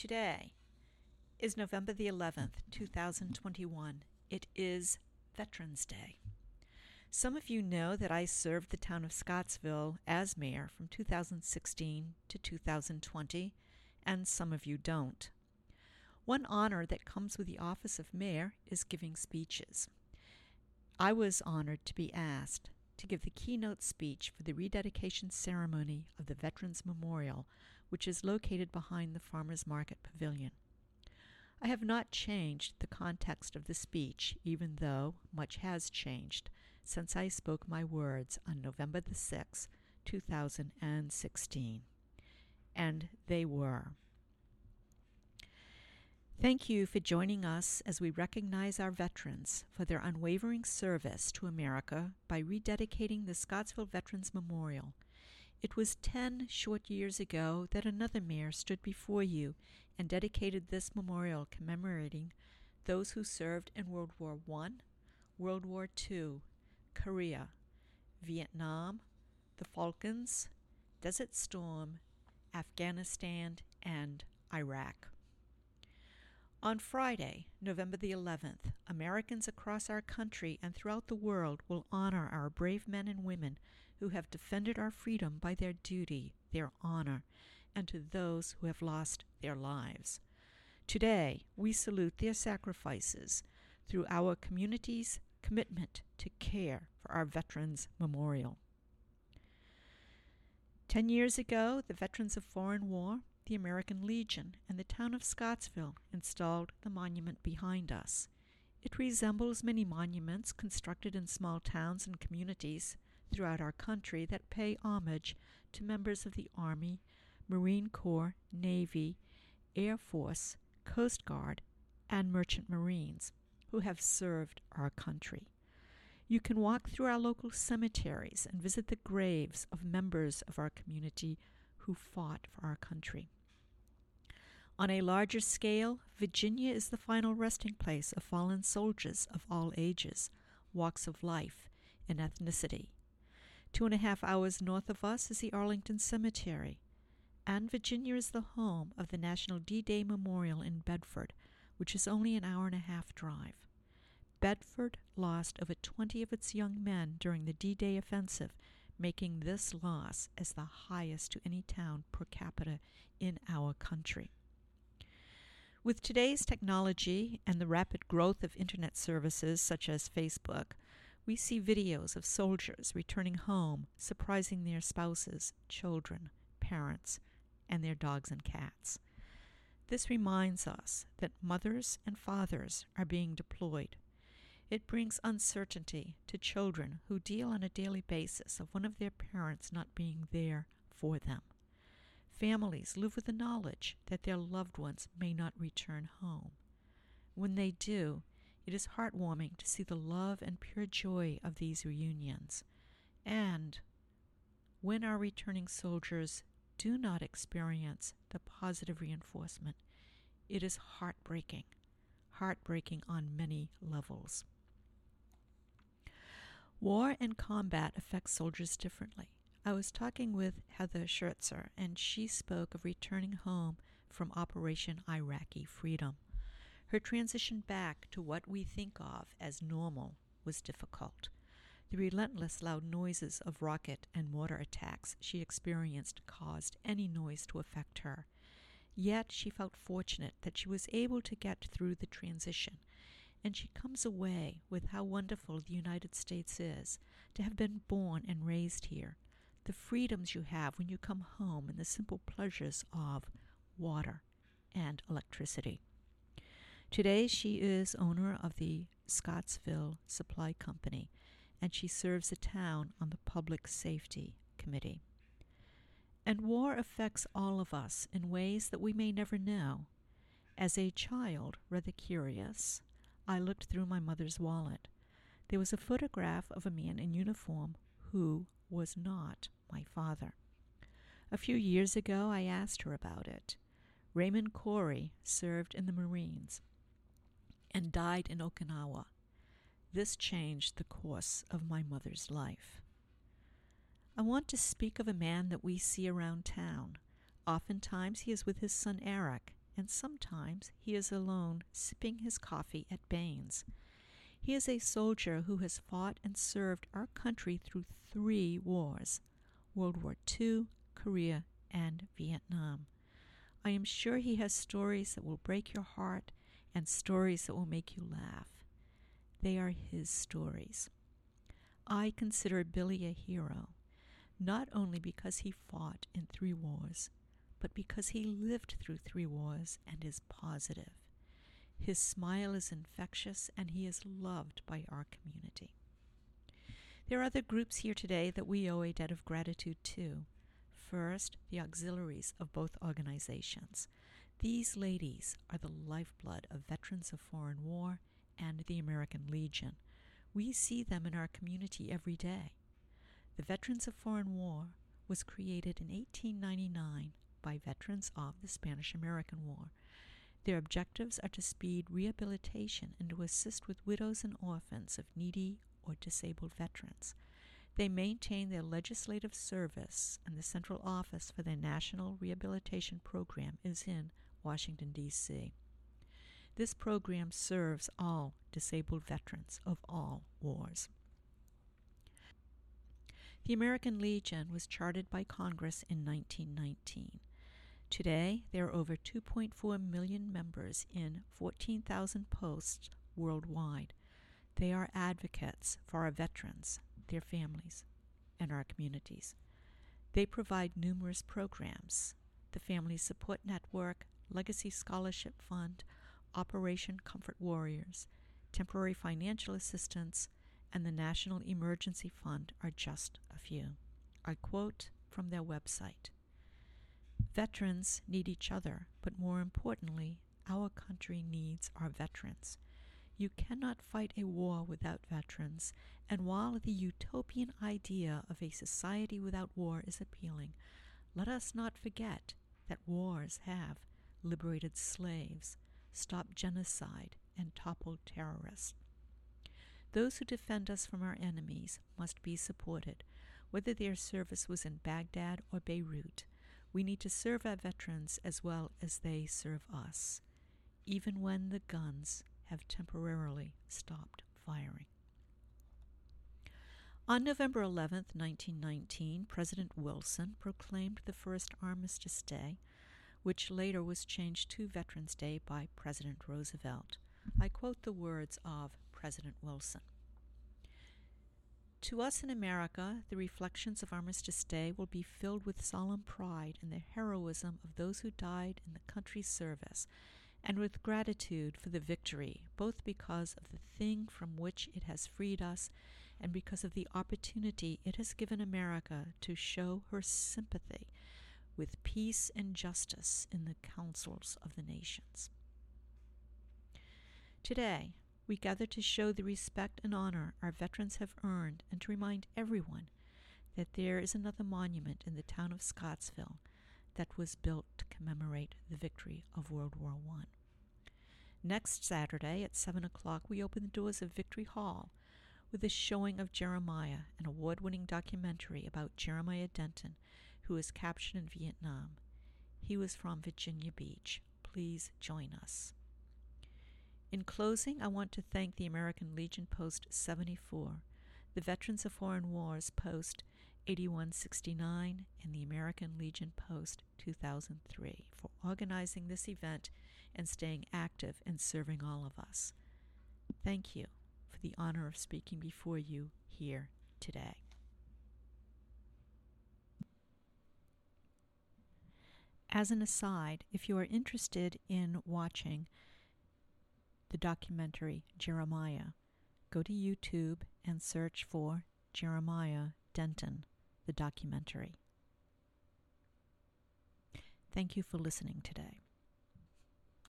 Today is November the 11th, 2021. It is Veterans Day. Some of you know that I served the town of Scottsville as mayor from 2016 to 2020, and some of you don't. One honor that comes with the office of mayor is giving speeches. I was honored to be asked to give the keynote speech for the rededication ceremony of the Veterans Memorial, which is located behind the Farmers Market Pavilion. I have not changed the context of the speech, even though much has changed since I spoke my words on November the 6th, 2016. And they were. Thank you for joining us as we recognize our veterans for their unwavering service to America by rededicating the Scottsville Veterans Memorial. It was ten short years ago that another mayor stood before you and dedicated this memorial commemorating those who served in World War I, World War II, Korea, Vietnam, the Falklands, Desert Storm, Afghanistan, and Iraq. On Friday, November the 11th, Americans across our country and throughout the world will honor our brave men and women who have defended our freedom by their duty, their honor, and to those who have lost their lives. Today, we salute their sacrifices through our community's commitment to care for our Veterans Memorial. Ten years ago, the Veterans of Foreign War the American Legion and the town of Scottsville installed the monument behind us. It resembles many monuments constructed in small towns and communities throughout our country that pay homage to members of the Army, Marine Corps, Navy, Air Force, Coast Guard, and Merchant Marines who have served our country. You can walk through our local cemeteries and visit the graves of members of our community who fought for our country. On a larger scale, Virginia is the final resting place of fallen soldiers of all ages, walks of life, and ethnicity. Two and a half hours north of us is the Arlington Cemetery, and Virginia is the home of the National D Day Memorial in Bedford, which is only an hour and a half drive. Bedford lost over 20 of its young men during the D Day offensive, making this loss as the highest to any town per capita in our country. With today's technology and the rapid growth of internet services such as Facebook, we see videos of soldiers returning home, surprising their spouses, children, parents, and their dogs and cats. This reminds us that mothers and fathers are being deployed. It brings uncertainty to children who deal on a daily basis of one of their parents not being there for them. Families live with the knowledge that their loved ones may not return home. When they do, it is heartwarming to see the love and pure joy of these reunions. And when our returning soldiers do not experience the positive reinforcement, it is heartbreaking, heartbreaking on many levels. War and combat affect soldiers differently. I was talking with Heather Schertzer, and she spoke of returning home from Operation Iraqi Freedom. Her transition back to what we think of as normal was difficult. The relentless loud noises of rocket and mortar attacks she experienced caused any noise to affect her. Yet she felt fortunate that she was able to get through the transition, and she comes away with how wonderful the United States is to have been born and raised here the freedoms you have when you come home and the simple pleasures of water and electricity. Today, she is owner of the Scottsville Supply Company, and she serves the town on the Public Safety Committee. And war affects all of us in ways that we may never know. As a child, rather curious, I looked through my mother's wallet. There was a photograph of a man in uniform who was not my father. A few years ago, I asked her about it. Raymond Corey served in the Marines and died in Okinawa. This changed the course of my mother's life. I want to speak of a man that we see around town. Oftentimes he is with his son Eric, and sometimes he is alone sipping his coffee at Bain's. He is a soldier who has fought and served our country through three wars World War II, Korea, and Vietnam. I am sure he has stories that will break your heart and stories that will make you laugh. They are his stories. I consider Billy a hero, not only because he fought in three wars, but because he lived through three wars and is positive. His smile is infectious and he is loved by our community. There are other groups here today that we owe a debt of gratitude to. First, the auxiliaries of both organizations. These ladies are the lifeblood of veterans of foreign war and the American Legion. We see them in our community every day. The Veterans of Foreign War was created in 1899 by veterans of the Spanish American War. Their objectives are to speed rehabilitation and to assist with widows and orphans of needy or disabled veterans. They maintain their legislative service, and the central office for their National Rehabilitation Program is in Washington, D.C. This program serves all disabled veterans of all wars. The American Legion was chartered by Congress in 1919. Today, there are over 2.4 million members in 14,000 posts worldwide. They are advocates for our veterans, their families, and our communities. They provide numerous programs the Family Support Network, Legacy Scholarship Fund, Operation Comfort Warriors, Temporary Financial Assistance, and the National Emergency Fund are just a few. I quote from their website Veterans need each other, but more importantly, our country needs our veterans. You cannot fight a war without veterans, and while the utopian idea of a society without war is appealing, let us not forget that wars have liberated slaves, stopped genocide, and toppled terrorists. Those who defend us from our enemies must be supported, whether their service was in Baghdad or Beirut. We need to serve our veterans as well as they serve us, even when the guns have temporarily stopped firing. On November 11, 1919, President Wilson proclaimed the first Armistice Day, which later was changed to Veterans Day by President Roosevelt. I quote the words of President Wilson. To us in America, the reflections of Armistice Day will be filled with solemn pride in the heroism of those who died in the country's service, and with gratitude for the victory, both because of the thing from which it has freed us and because of the opportunity it has given America to show her sympathy with peace and justice in the councils of the nations. Today, we gather to show the respect and honor our veterans have earned and to remind everyone that there is another monument in the town of Scottsville that was built to commemorate the victory of World War I. Next Saturday at 7 o'clock, we open the doors of Victory Hall with a showing of Jeremiah, an award winning documentary about Jeremiah Denton, who was captured in Vietnam. He was from Virginia Beach. Please join us. In closing, I want to thank the American Legion Post 74, the Veterans of Foreign Wars Post 8169, and the American Legion Post 2003 for organizing this event and staying active and serving all of us. Thank you for the honor of speaking before you here today. As an aside, if you are interested in watching the documentary Jeremiah. Go to YouTube and search for Jeremiah Denton, the documentary. Thank you for listening today.